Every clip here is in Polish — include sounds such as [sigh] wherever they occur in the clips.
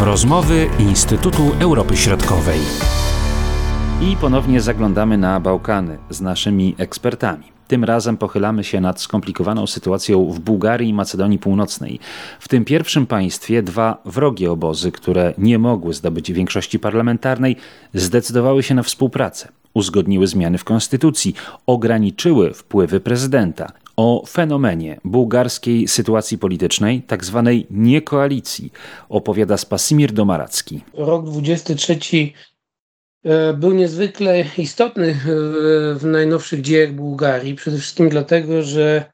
Rozmowy Instytutu Europy Środkowej. I ponownie zaglądamy na Bałkany z naszymi ekspertami. Tym razem pochylamy się nad skomplikowaną sytuacją w Bułgarii i Macedonii Północnej. W tym pierwszym państwie dwa wrogie obozy, które nie mogły zdobyć większości parlamentarnej, zdecydowały się na współpracę. Uzgodniły zmiany w konstytucji, ograniczyły wpływy prezydenta. O fenomenie bułgarskiej sytuacji politycznej, tak zwanej niekoalicji, opowiada Spasimir Domaracki. Rok 23 e, był niezwykle istotny w najnowszych dziejach Bułgarii, przede wszystkim dlatego, że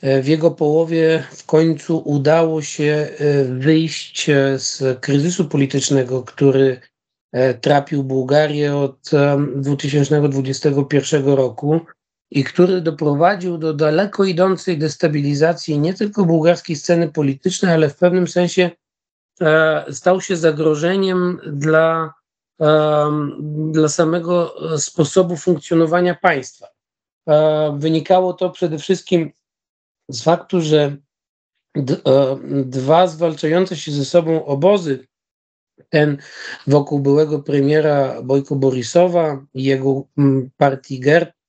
e, w jego połowie w końcu udało się e, wyjść z kryzysu politycznego, który trapił Bułgarię od 2021 roku i który doprowadził do daleko idącej destabilizacji nie tylko bułgarskiej sceny politycznej, ale w pewnym sensie e, stał się zagrożeniem dla, e, dla samego sposobu funkcjonowania państwa. E, wynikało to przede wszystkim z faktu, że dwa zwalczające się ze sobą obozy, ten wokół byłego premiera Bojko Borisowa i jego partii GERB,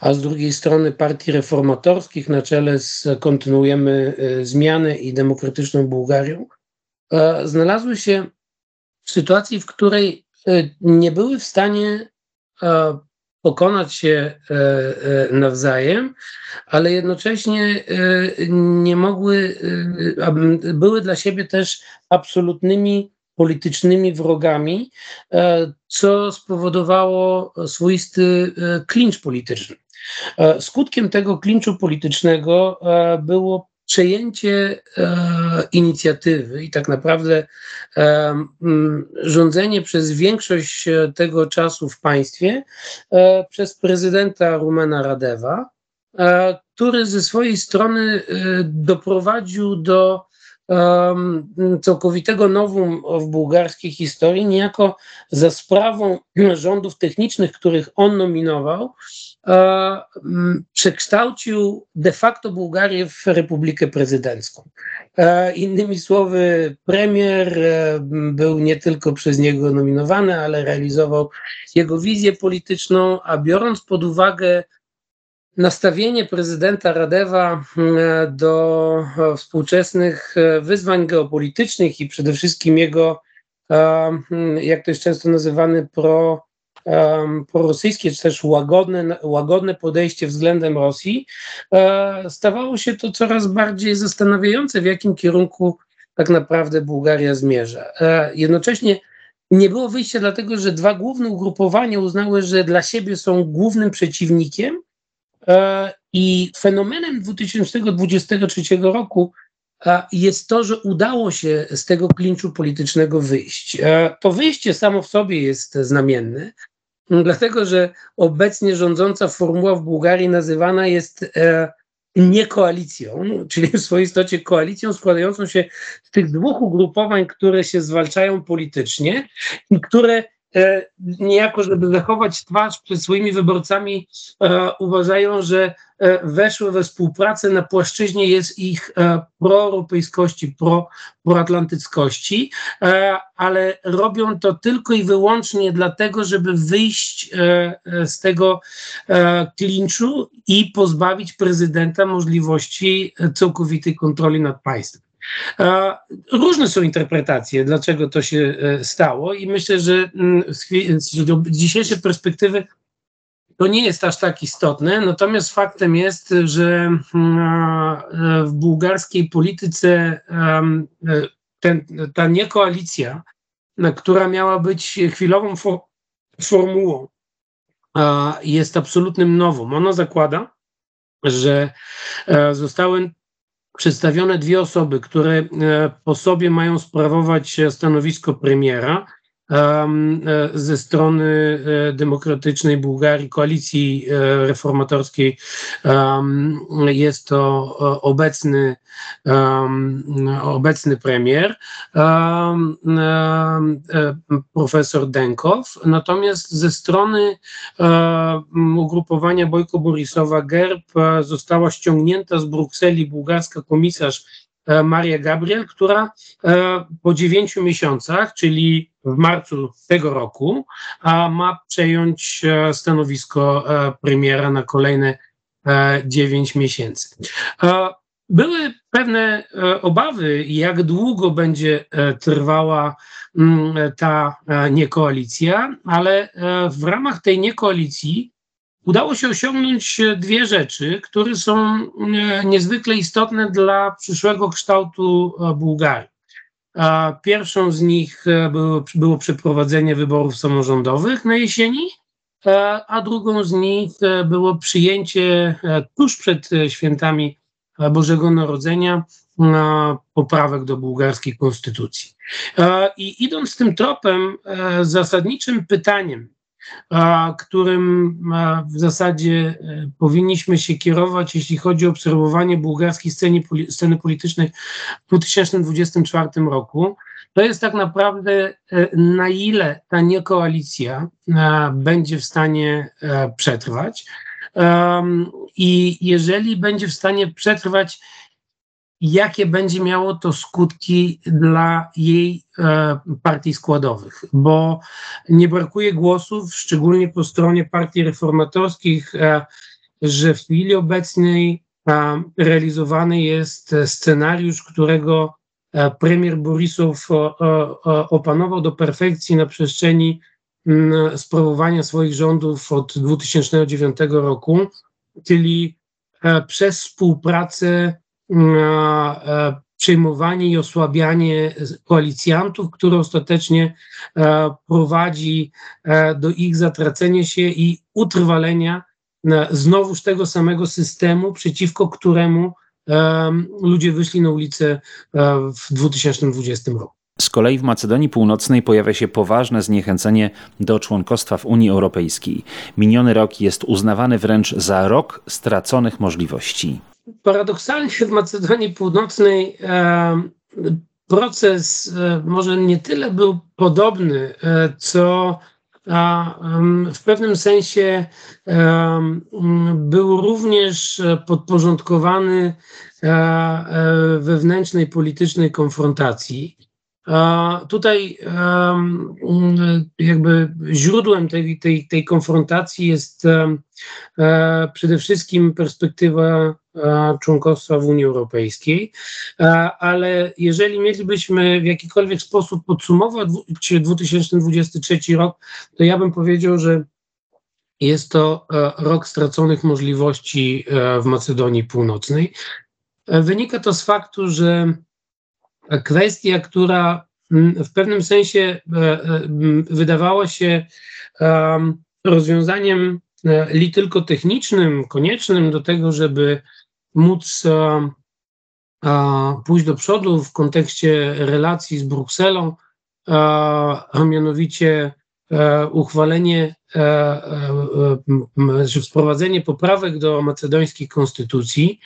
a z drugiej strony partii reformatorskich na czele z kontynuujemy e, zmiany i demokratyczną Bułgarią, znalazły się w sytuacji, w której e, nie były w stanie pokonać się nawzajem, ale jednocześnie nie mogły, były dla siebie też absolutnymi politycznymi wrogami, e, co spowodowało swoisty e, klincz polityczny. E, skutkiem tego klinczu politycznego było przejęcie inicjatywy i tak naprawdę rządzenie przez większość tego czasu w państwie przez prezydenta Rumena Radewa, który ze swojej strony doprowadził do całkowitego nowum w bułgarskiej historii, niejako za sprawą rządów technicznych, których on nominował, przekształcił de facto Bułgarię w republikę prezydencką. Innymi słowy, premier był nie tylko przez niego nominowany, ale realizował jego wizję polityczną, a biorąc pod uwagę nastawienie prezydenta Radewa mm, do e, współczesnych e, wyzwań geopolitycznych i przede wszystkim jego, mm, jak to jest często nazywany, pro, prorosyjskie, czy też łagodne, łagodne podejście względem Rosji, e, stawało się to coraz bardziej zastanawiające, w jakim kierunku tak naprawdę Bułgaria zmierza. Jednocześnie nie było wyjścia, dlatego że dwa główne ugrupowania uznały, że dla siebie są głównym przeciwnikiem E, I fenomenem 2023 roku e, jest to, że udało się z tego klinczu politycznego wyjść. E, to wyjście samo w sobie jest znamienne, dlatego że obecnie rządząca formuła w Bułgarii nazywana jest nie koalicją, czyli w swojej istocie koalicją składającą się z tych dwóch ugrupowań, które się zwalczają politycznie i które E, niejako, żeby zachować twarz przed swoimi wyborcami, e, uważają, że e, weszły we współpracę na płaszczyźnie jest ich proeuropejskości, pro, proatlantyckości, ale robią to tylko i wyłącznie dlatego, żeby wyjść z tego klinczu i pozbawić prezydenta możliwości całkowitej kontroli nad państwem. Różne są interpretacje, dlaczego to się e, stało, i myślę, że mm, z dzisiejszej perspektywy to nie jest aż tak istotne. Natomiast faktem jest, że mm, e, w bułgarskiej polityce e, ten, ta niekoalicja, która miała być chwilową formułą, jest absolutnym nową. Ono zakłada, że zostały przedstawione dwie osoby, które e, po sobie mają sprawować stanowisko premiera. E, ze strony e, demokratycznej Bułgarii, koalicji reformatorskiej jest to obecny, obecny premier, profesor Denkow. Natomiast ze strony ugrupowania Bojko Borisowa GERB została ściągnięta z Brukseli bułgarska komisarz Maria Gabriel, która po dziewięciu miesiącach, czyli w marcu tego roku, ma przejąć stanowisko premiera na kolejne dziewięć miesięcy. Były pewne e, obawy, jak długo będzie e, trwała mm, ta e, niekoalicja, ale w ramach tej niekoalicji udało się osiągnąć dwie rzeczy, które są niezwykle istotne dla przyszłego kształtu Bułgarii. Pierwszą z nich było, było przeprowadzenie wyborów samorządowych na jesieni, a drugą z nich było przyjęcie tuż przed świętami Bożego Narodzenia poprawek do bułgarskiej konstytucji. I idąc tym tropem, e, zasadniczym pytaniem, którym w zasadzie e, powinniśmy się kierować, jeśli chodzi o obserwowanie bułgarskiej sceny, sceny politycznej w 2024 roku, to jest tak naprawdę e, na ile ta niekoalicja będzie w stanie przetrwać. I jeżeli będzie w stanie przetrwać, jakie będzie miało to skutki dla jej e, partii składowych, bo nie brakuje głosów, szczególnie po stronie partii reformatorskich, e, że w chwili obecnej e, realizowany jest scenariusz, którego premier Borisow opanował do perfekcji na przestrzeni sprawowania swoich rządów od 2009 roku, czyli e, przez współpracę e, przejmowanie i osłabianie koalicjantów, które ostatecznie e, prowadzi do ich zatracenia się i utrwalenia znowuż tego samego systemu, przeciwko któremu ludzie wyszli na ulicę w 2020 roku. Z kolei w Macedonii Północnej pojawia się poważne zniechęcenie do członkostwa w Unii Europejskiej. Miniony rok jest uznawany wręcz za rok straconych możliwości. Paradoksalnie w Macedonii Północnej e, proces e, może nie tyle był podobny, e, co w pewnym sensie był również podporządkowany wewnętrznej politycznej konfrontacji. Tutaj jakby źródłem tej, tej, tej konfrontacji jest e, przede wszystkim perspektywa członkostwa w Unii Europejskiej, ale jeżeli mielibyśmy w jakikolwiek sposób podsumować 2023 rok, to ja bym powiedział, że jest to e, rok straconych możliwości e, w Macedonii Północnej. Wynika to z faktu, że kwestia, która w pewnym sensie e, e, wydawała się rozwiązaniem e, li tylko technicznym, koniecznym do tego, żeby móc pójść do przodu w kontekście relacji z Brukselą, a mianowicie uchwalenie, wprowadzenie poprawek do macedońskiej konstytucji,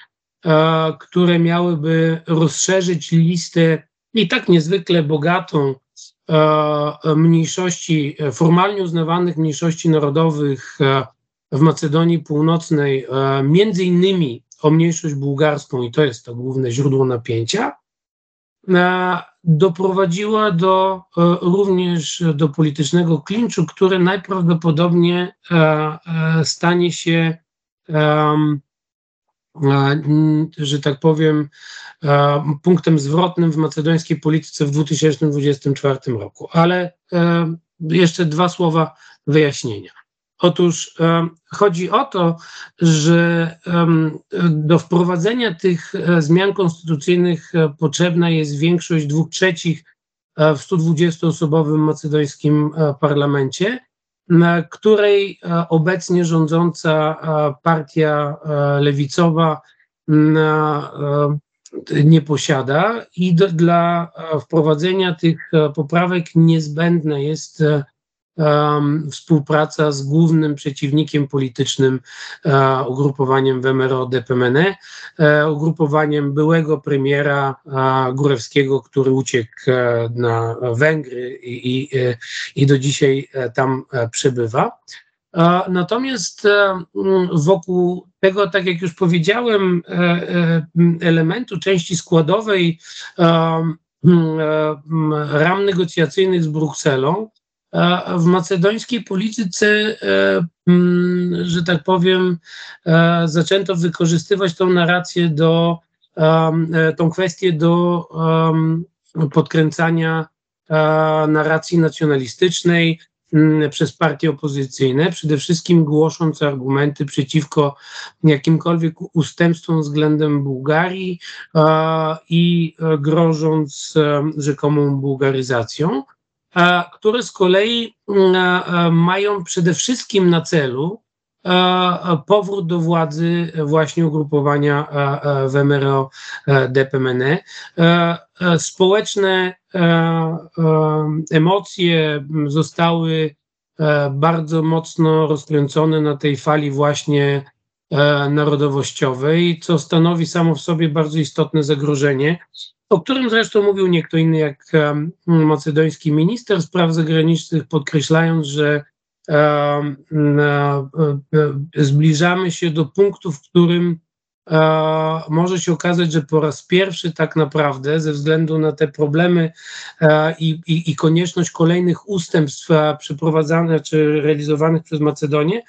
które miałyby rozszerzyć listę i tak niezwykle bogatą mniejszości, formalnie uznawanych mniejszości narodowych w Macedonii Północnej, między innymi o mniejszość bułgarską, i to jest to główne źródło napięcia, doprowadziła do, również do politycznego klinczu, który najprawdopodobniej stanie się że tak powiem, punktem zwrotnym w macedońskiej polityce w 2024 roku. Ale jeszcze dwa słowa wyjaśnienia. Otóż chodzi o to, że do wprowadzenia tych e, zmian konstytucyjnych e, potrzebna jest większość dwóch trzecich e, w 120-osobowym macedońskim parlamencie której e, obecnie rządząca partia lewicowa nie posiada i do, dla wprowadzenia tych poprawek niezbędne jest um, współpraca z głównym przeciwnikiem politycznym e, ugrupowaniem WMRO DPMNE, e, ugrupowaniem byłego premiera e, Górewskiego, który uciekł na Węgry i, i, i do dzisiaj tam przebywa. Natomiast wokół tego, tak jak już powiedziałem, elementu części składowej ram negocjacyjnych z Brukselą, w macedońskiej polityce, że tak powiem, zaczęto wykorzystywać tą narrację do, tą kwestię do podkręcania narracji nacjonalistycznej przez partie opozycyjne, przede wszystkim głosząc argumenty przeciwko jakimkolwiek ustępstwom względem Bułgarii i grożąc rzekomą bułgaryzacją, które z kolei mają przede wszystkim na celu powrót do władzy właśnie ugrupowania WMRO DPMN. Społeczne emocje zostały bardzo mocno rozkręcone na tej fali właśnie narodowościowej, co stanowi samo w sobie bardzo istotne zagrożenie, o którym zresztą mówił nie kto inny jak macedoński minister spraw zagranicznych, podkreślając, że zbliżamy się do punktu, w którym może się okazać, że po raz pierwszy tak naprawdę ze względu na te problemy i, i konieczność kolejnych ustępstw przeprowadzanych czy realizowanych przez Macedonię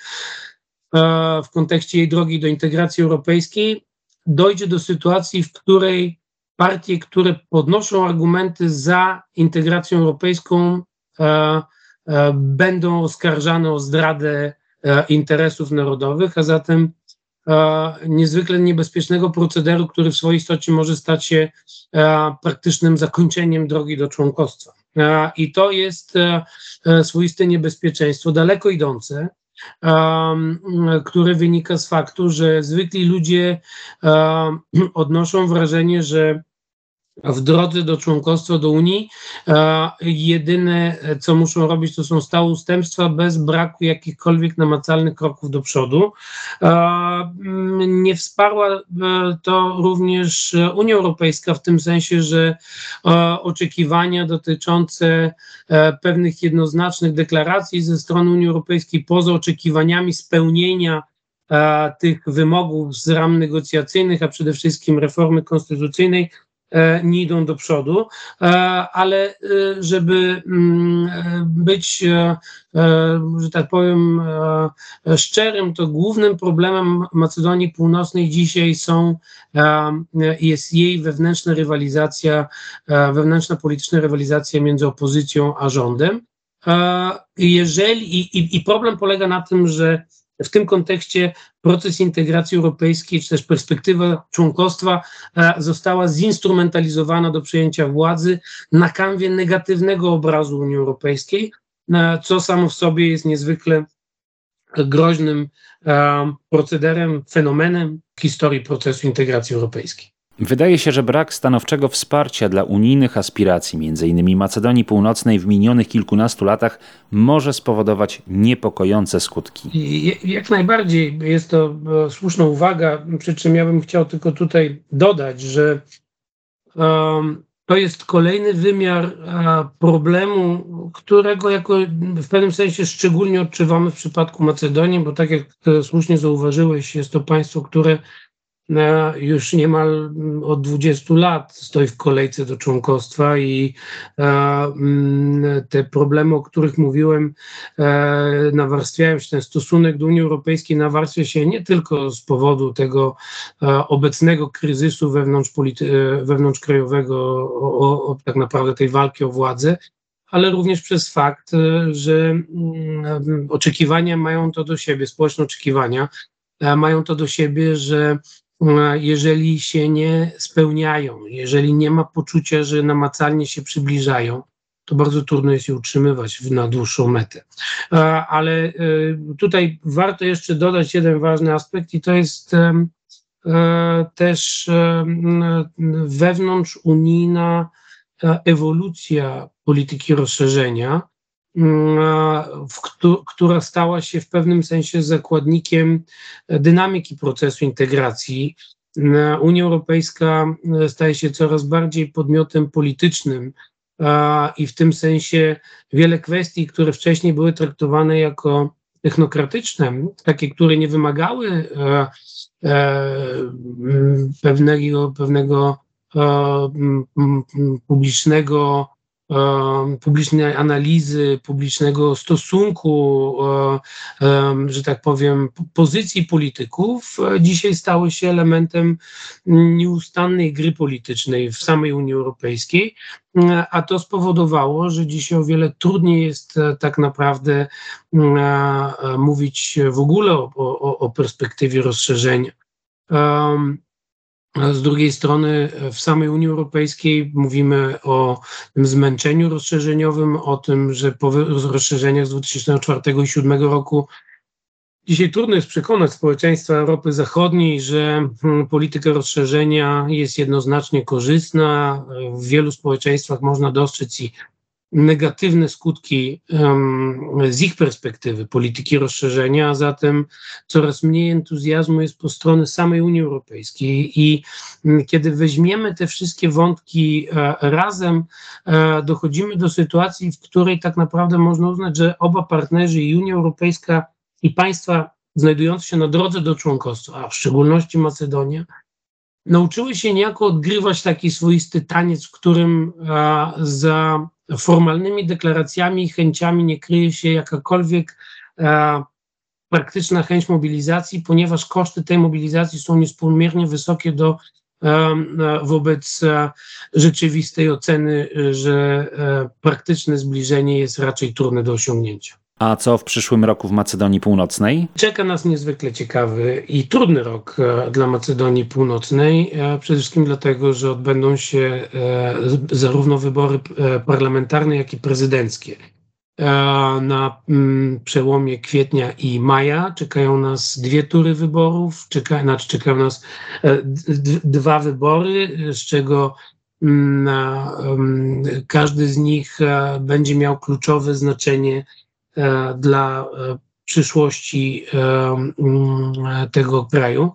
w kontekście jej drogi do integracji europejskiej, dojdzie do sytuacji, w której partie, które podnoszą argumenty za integracją europejską, będą oskarżane o zdradę interesów narodowych, a zatem niezwykle niebezpiecznego procederu, który w swojej istocie może stać się praktycznym zakończeniem drogi do członkostwa. I to jest swoiste niebezpieczeństwo daleko idące, które wynika z faktu, że zwykli ludzie [clears throat] odnoszą wrażenie, że w drodze do członkostwa do Unii jedyne, co muszą robić, to są stałe ustępstwa bez braku jakichkolwiek namacalnych kroków do przodu. Nie wsparła e, to również Unia Europejska w tym sensie, że oczekiwania dotyczące e, pewnych jednoznacznych deklaracji ze strony Unii Europejskiej poza oczekiwaniami spełnienia e, tych wymogów z ram negocjacyjnych, a przede wszystkim reformy konstytucyjnej, E, nie idą do przodu, e, ale e, żeby mm, być, że tak powiem, szczerym, to głównym problemem Macedonii Północnej dzisiaj są, jest jej wewnętrzna rywalizacja, wewnętrzna polityczna rywalizacja między opozycją a rządem. Jeżeli, i, i problem polega na tym, że w tym kontekście proces integracji europejskiej, czy też perspektywa członkostwa e, została zinstrumentalizowana do przejęcia władzy na kanwie negatywnego obrazu Unii Europejskiej, e, co samo w sobie jest niezwykle groźnym e, procederem, fenomenem historii procesu integracji europejskiej. Wydaje się, że brak stanowczego wsparcia dla unijnych aspiracji, m.in. Macedonii Północnej, w minionych kilkunastu latach może spowodować niepokojące skutki. Jak najbardziej jest to e, słuszna uwaga, przy czym ja bym chciał tylko tutaj dodać, że um, to jest kolejny wymiar uh, problemu, którego jako w pewnym sensie szczególnie odczuwamy w przypadku Macedonii, bo tak jak słusznie zauważyłeś, jest to państwo, które już niemal od 20 lat stoi w kolejce do członkostwa i mm, te problemy, o których mówiłem, e, nawarstwiają się, ten stosunek do Unii Europejskiej nawarstwia się nie tylko z powodu tego e, obecnego kryzysu wewnątrz, e, wewnątrzkrajowego, o, o, tak naprawdę tej walki o władzę, ale również przez fakt, że mm, oczekiwania mają to do siebie, społeczne oczekiwania mają to do siebie, że jeżeli się nie spełniają, jeżeli nie ma poczucia, że namacalnie się przybliżają, to bardzo trudno jest je utrzymywać na dłuższą metę. Ale e, tutaj warto jeszcze dodać jeden ważny aspekt, i to jest e, też wewnątrz unijna ewolucja polityki rozszerzenia, która stała się w pewnym sensie zakładnikiem dynamiki procesu integracji. Unia Europejska staje się coraz bardziej podmiotem politycznym i w tym sensie wiele kwestii, które wcześniej były traktowane jako technokratyczne, takie, które nie wymagały pewnego, pewnego publicznego publicznej analizy, publicznego stosunku, że tak powiem, pozycji polityków, e, dzisiaj stały się elementem nieustannej gry politycznej w samej Unii Europejskiej, e, a to spowodowało, że dzisiaj o wiele trudniej jest e, tak naprawdę mówić w ogóle o, o, o perspektywie rozszerzenia. Z drugiej strony w samej Unii Europejskiej mówimy o tym zmęczeniu rozszerzeniowym, o tym, że po rozszerzeniach z 2004 i 2007 roku Dzisiaj trudno jest przekonać społeczeństwa Europy Zachodniej, że hmm, polityka rozszerzenia jest jednoznacznie korzystna. W wielu społeczeństwach można dostrzec i negatywne skutki z ich perspektywy polityki rozszerzenia, a zatem coraz mniej entuzjazmu jest po stronie samej Unii Europejskiej. I mm, kiedy weźmiemy te wszystkie wątki e, razem, e, dochodzimy do sytuacji, w której tak naprawdę można uznać, że oba partnerzy, i Unia Europejska, i państwa znajdujące się na drodze do członkostwa, a w szczególności Macedonia, nauczyły się niejako odgrywać taki swoisty taniec, w którym za formalnymi deklaracjami i chęciami nie kryje się jakakolwiek e, praktyczna chęć mobilizacji, ponieważ koszty tej mobilizacji są niespółmiernie wysokie do, e, e wobec e, rzeczywistej oceny, że praktyczne zbliżenie jest raczej trudne do osiągnięcia. A co w przyszłym roku w Macedonii Północnej? Czeka nas niezwykle ciekawy i trudny rok e, dla Macedonii Północnej. E, przede wszystkim dlatego, że odbędą się e, zarówno wybory parlamentarne, jak i prezydenckie. Na mm, przełomie kwietnia i maja czekają nas dwie tury wyborów, czeka, znaczy czekają nas dwa wybory, z czego mm, mm, każdy z nich będzie miał kluczowe znaczenie dla e, przyszłości e, mm, tego kraju.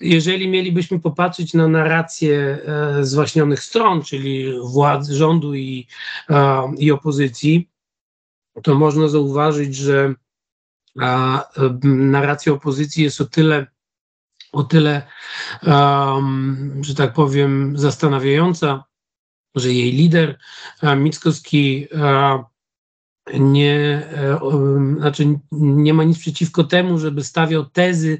Jeżeli mielibyśmy popatrzeć na narrację zwaśnionych stron, czyli władz, rządu i, i opozycji, to można zauważyć, że narracja opozycji jest o tyle, o tyle, że tak powiem, zastanawiająca, że jej lider Mickowski nie, e, znaczy nie ma nic przeciwko temu, żeby stawiał tezy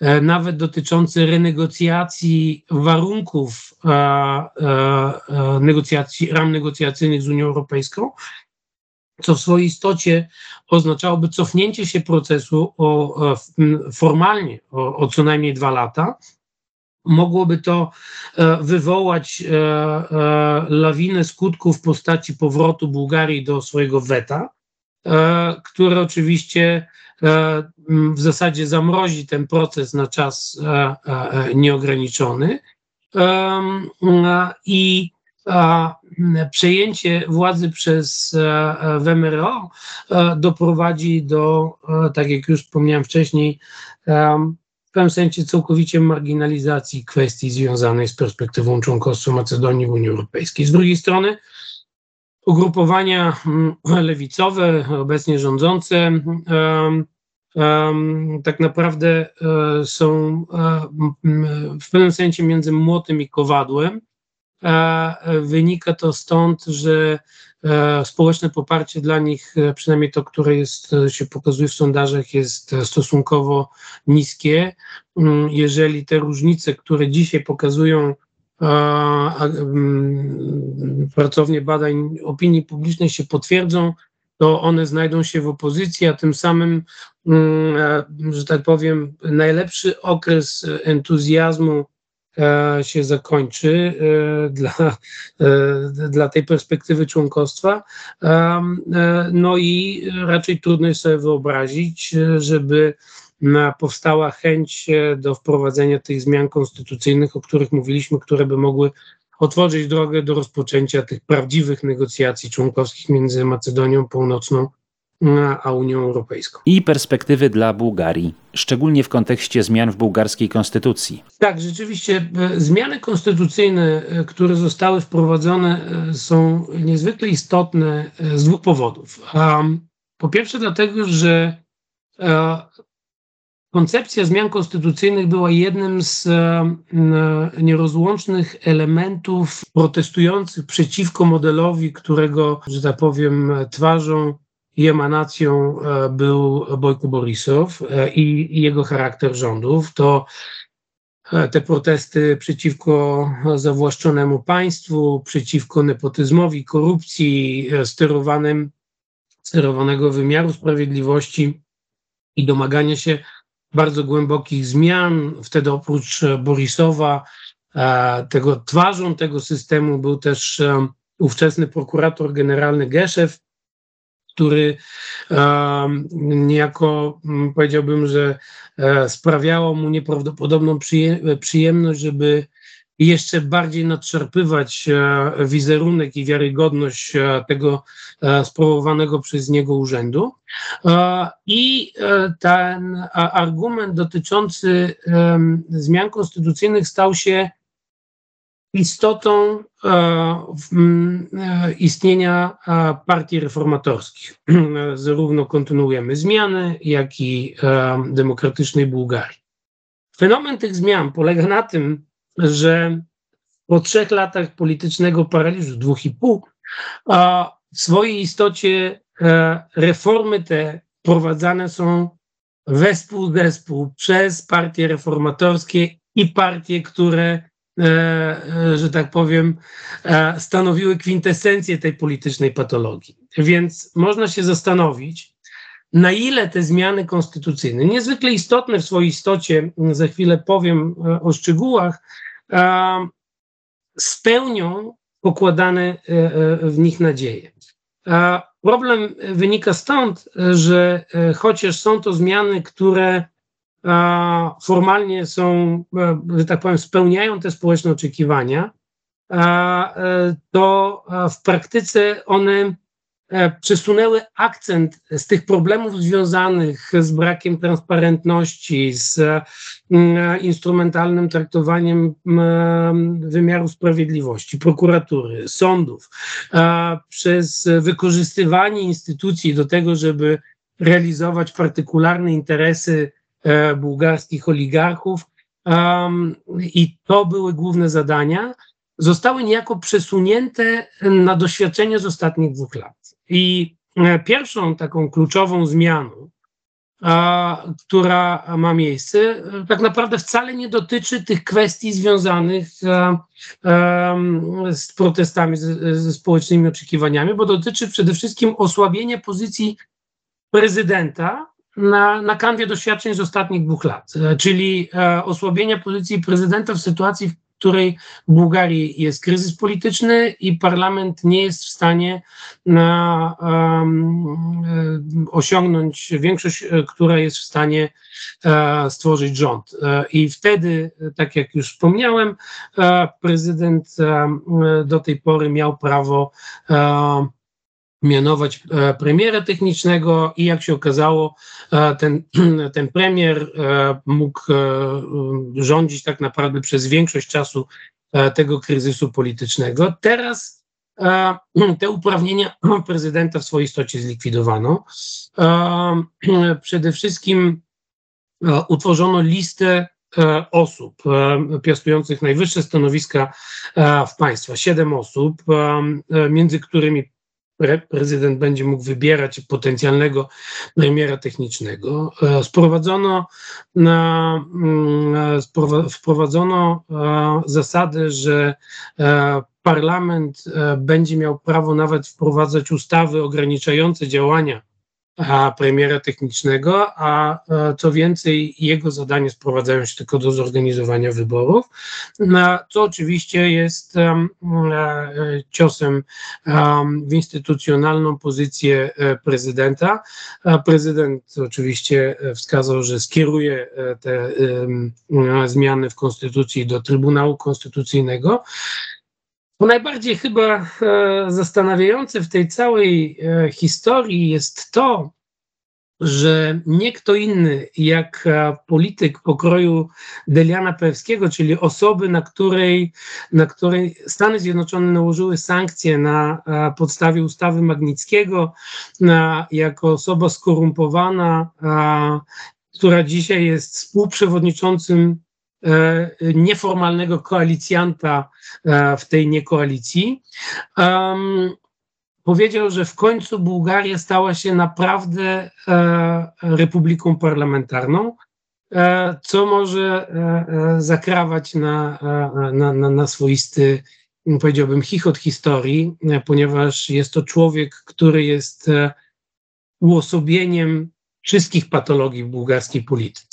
e, nawet dotyczące renegocjacji warunków e, negocjacji, ram negocjacyjnych z Unią Europejską, co w swojej istocie oznaczałoby cofnięcie się procesu o, formalnie o, o co najmniej dwa lata, mogłoby to e, wywołać e, e, lawinę skutków w postaci powrotu Bułgarii do swojego weta, które oczywiście w zasadzie zamrozi ten proces na czas nieograniczony. I przejęcie władzy przez WMRO doprowadzi do, tak jak już wspomniałem wcześniej, w pewnym sensie całkowicie marginalizacji kwestii związanej z perspektywą członkostwa Macedonii w Unii Europejskiej. Z drugiej strony ugrupowania mm, lewicowe, obecnie rządzące, tak naprawdę e, są e, w pewnym sensie między młotem i kowadłem. E, wynika to stąd, że społeczne poparcie dla nich, e, przynajmniej to, które jest, e, się pokazuje w sondażach, jest stosunkowo niskie. Mm, jeżeli te różnice, które dzisiaj pokazują mm, pracownie badań opinii publicznej się potwierdzą, to one znajdą się w opozycji, a tym samym, mm, że tak powiem, najlepszy okres entuzjazmu E, się zakończy e, dla, e, dla tej perspektywy członkostwa. No i raczej trudno jest sobie wyobrazić, żeby powstała chęć do wprowadzenia tych zmian konstytucyjnych, o których mówiliśmy, które by mogły otworzyć drogę do rozpoczęcia tych prawdziwych negocjacji członkowskich między Macedonią Północną a Unią Europejską. I perspektywy dla Bułgarii, szczególnie w kontekście zmian w bułgarskiej konstytucji. Tak, rzeczywiście e, zmiany konstytucyjne, e, które zostały wprowadzone, e, są niezwykle istotne z dwóch powodów. Po pierwsze, dlatego, że koncepcja zmian konstytucyjnych była jednym z nierozłącznych elementów protestujących przeciwko modelowi, którego, że tak powiem, twarzą i emanacją był Bojko Borisow i jego charakter rządów. To E, te protesty przeciwko zawłaszczonemu państwu, przeciwko nepotyzmowi, korupcji, e, sterowanym, sterowanego wymiaru sprawiedliwości i domagania się bardzo głębokich zmian. Wtedy oprócz Borisowa, e, tego twarzą tego systemu był też ówczesny prokurator generalny Geszew, który niejako mm, powiedziałbym, że e, sprawiało mu nieprawdopodobną przyjemność, żeby jeszcze bardziej nadszarpywać e, wizerunek i wiarygodność e, tego sprawowanego przez niego urzędu. I ten argument dotyczący zmian konstytucyjnych stał się istotą e, e, istnienia e, partii reformatorskich. [clears throat] Zarówno kontynuujemy zmiany, jak i demokratycznej Bułgarii. Fenomen tych zmian polega na tym, że po trzech latach politycznego paraliżu, dwóch i pół, w swojej istocie reformy te prowadzane są wespół zespół przez partie reformatorskie i partie, które że tak powiem, e, stanowiły kwintesencję tej politycznej patologii. Więc można się zastanowić, na ile te zmiany konstytucyjne, niezwykle istotne w swojej istocie, za chwilę powiem o szczegółach, spełnią pokładane w nich nadzieje. Problem wynika stąd, że chociaż są to zmiany, które formalnie są, e, że tak powiem, spełniają te społeczne oczekiwania, e, to w praktyce one e, przesunęły akcent z tych problemów związanych z brakiem transparentności, z instrumentalnym traktowaniem wymiaru sprawiedliwości, prokuratury, sądów, przez wykorzystywanie instytucji do tego, żeby realizować partykularne interesy bułgarskich oligarchów i to były główne zadania, zostały niejako przesunięte na doświadczenie z ostatnich dwóch lat. I e, pierwszą taką kluczową zmianą, która ma miejsce, e, tak naprawdę wcale nie dotyczy tych kwestii związanych z protestami, ze społecznymi oczekiwaniami, bo dotyczy przede wszystkim osłabienia pozycji prezydenta na, na kanwie doświadczeń z ostatnich dwóch lat, e, czyli e, osłabienia pozycji prezydenta w sytuacji, w której w Bułgarii jest kryzys polityczny i parlament nie jest w stanie na, um, osiągnąć większość, która jest w stanie e, stworzyć rząd. I wtedy, tak jak już wspomniałem, prezydent do tej pory miał prawo mianować e, premiera technicznego i jak się okazało, e, ten, [clears throat] ten premier e, mógł rządzić tak naprawdę przez większość czasu tego kryzysu politycznego. Teraz [clears throat] te uprawnienia [clears throat] prezydenta w swojej istocie zlikwidowano. Przede wszystkim utworzono listę osób piastujących najwyższe stanowiska w państwie. Siedem osób, między którymi prezydent będzie mógł wybierać potencjalnego premiera technicznego. E, sprowadzono, na, mm, wprowadzono e, zasadę, że e, parlament będzie miał prawo nawet wprowadzać ustawy ograniczające działania premiera technicznego, a e, co więcej, jego zadanie sprowadzają się tylko do zorganizowania wyborów, co oczywiście jest e, ciosem w instytucjonalną pozycję e, prezydenta. Prezydent oczywiście wskazał, że skieruje te zmiany w konstytucji do Trybunału Konstytucyjnego. Bo najbardziej chyba e, zastanawiające w tej całej e, historii jest to, że nie kto inny jak e, polityk pokroju Deliana Pewskiego, czyli osoby, na której, na której Stany Zjednoczone nałożyły sankcje na podstawie ustawy Magnickiego, na, jako osoba skorumpowana, która dzisiaj jest współprzewodniczącym nieformalnego koalicjanta w tej niekoalicji powiedział, że w końcu Bułgaria stała się naprawdę e, republiką parlamentarną, e, co może e, zakrawać na, na, na, na swoisty, powiedziałbym, chichot historii, ponieważ jest to człowiek, który jest uosobieniem wszystkich patologii w bułgarskiej polityce.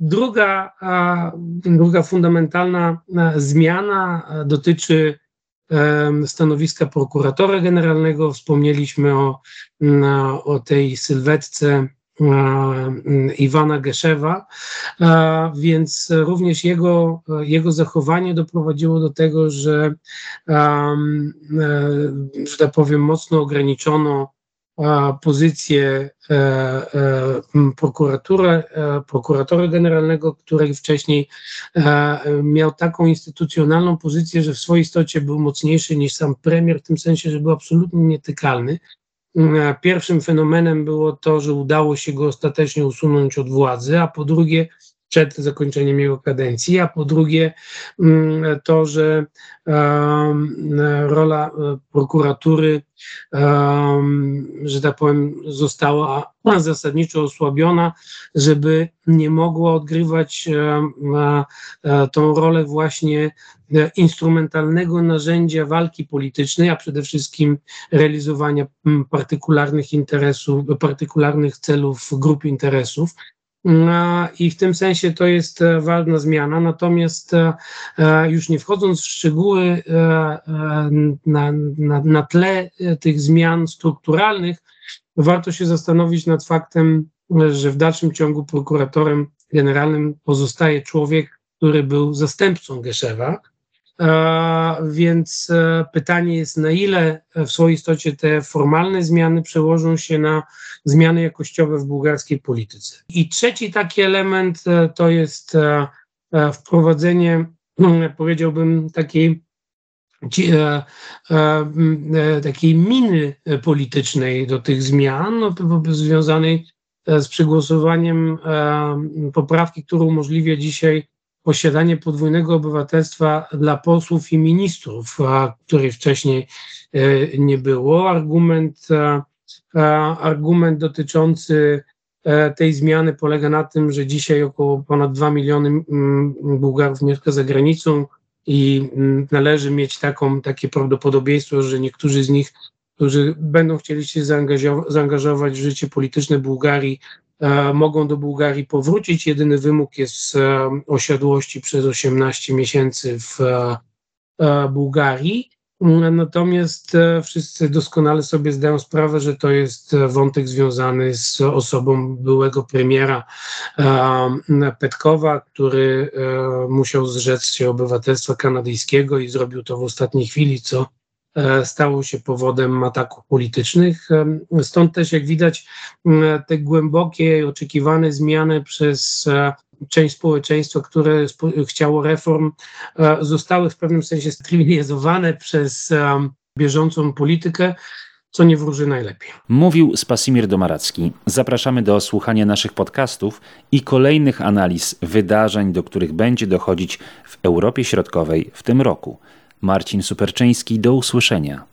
Druga, druga fundamentalna zmiana dotyczy stanowiska prokuratora generalnego. Wspomnieliśmy o, o tej sylwetce Iwana Geszewa, więc również jego, jego zachowanie doprowadziło do tego, że, że tak powiem, mocno ograniczono pozycję e, e, e, prokuratora generalnego, który wcześniej miał taką instytucjonalną pozycję, że w swojej istocie był mocniejszy niż sam premier, w tym sensie, że był absolutnie nietykalny. Pierwszym fenomenem było to, że udało się go ostatecznie usunąć od władzy, a po drugie, przed zakończeniem jego kadencji, a po drugie mm, to, że rola e, prokuratury, że tak powiem, została zasadniczo osłabiona, żeby nie mogła odgrywać e, tą rolę właśnie instrumentalnego narzędzia walki politycznej, a przede wszystkim realizowania partykularnych interesów, partykularnych celów grup interesów. I w tym sensie to jest e, ważna zmiana. Natomiast e, e, już nie wchodząc w szczegóły, na, na, na tle tych zmian strukturalnych, warto się zastanowić nad faktem, że w dalszym ciągu prokuratorem generalnym pozostaje człowiek, który był zastępcą Geszewa, więc e, pytanie jest, na ile w swojej istocie te formalne zmiany przełożą się na zmiany jakościowe w bułgarskiej polityce. I trzeci taki element e, to jest e, wprowadzenie, powiedziałbym, takiej takiej miny politycznej do tych zmian, no, związanej z przegłosowaniem poprawki, która umożliwia dzisiaj posiadanie podwójnego obywatelstwa dla posłów i ministrów, której wcześniej e, nie było. Argument, argument dotyczący e, tej zmiany polega na tym, że dzisiaj około ponad 2 miliony Bułgarów mieszka za granicą i należy mieć taką, takie prawdopodobieństwo, że niektórzy z nich, którzy będą chcieli się zaangażować w życie polityczne Bułgarii, E, mogą do Bułgarii powrócić. Jedyny wymóg jest e, osiadłości przez 18 miesięcy w e, Bułgarii. Natomiast wszyscy doskonale sobie zdają sprawę, że to jest wątek związany z osobą byłego premiera Petkowa, który musiał zrzec się obywatelstwa kanadyjskiego i zrobił to w ostatniej chwili, co E, stało się powodem ataków politycznych. E, stąd też, jak widać, te głębokie i oczekiwane zmiany przez e, część społeczeństwa, które chciało reform, zostały w pewnym sensie strybilizowane przez bieżącą politykę co nie wróży najlepiej. Mówił Spasimir Domaracki. Zapraszamy do słuchania naszych podcastów i kolejnych analiz wydarzeń, do których będzie dochodzić w Europie Środkowej w tym roku. Marcin Superczyński, do usłyszenia.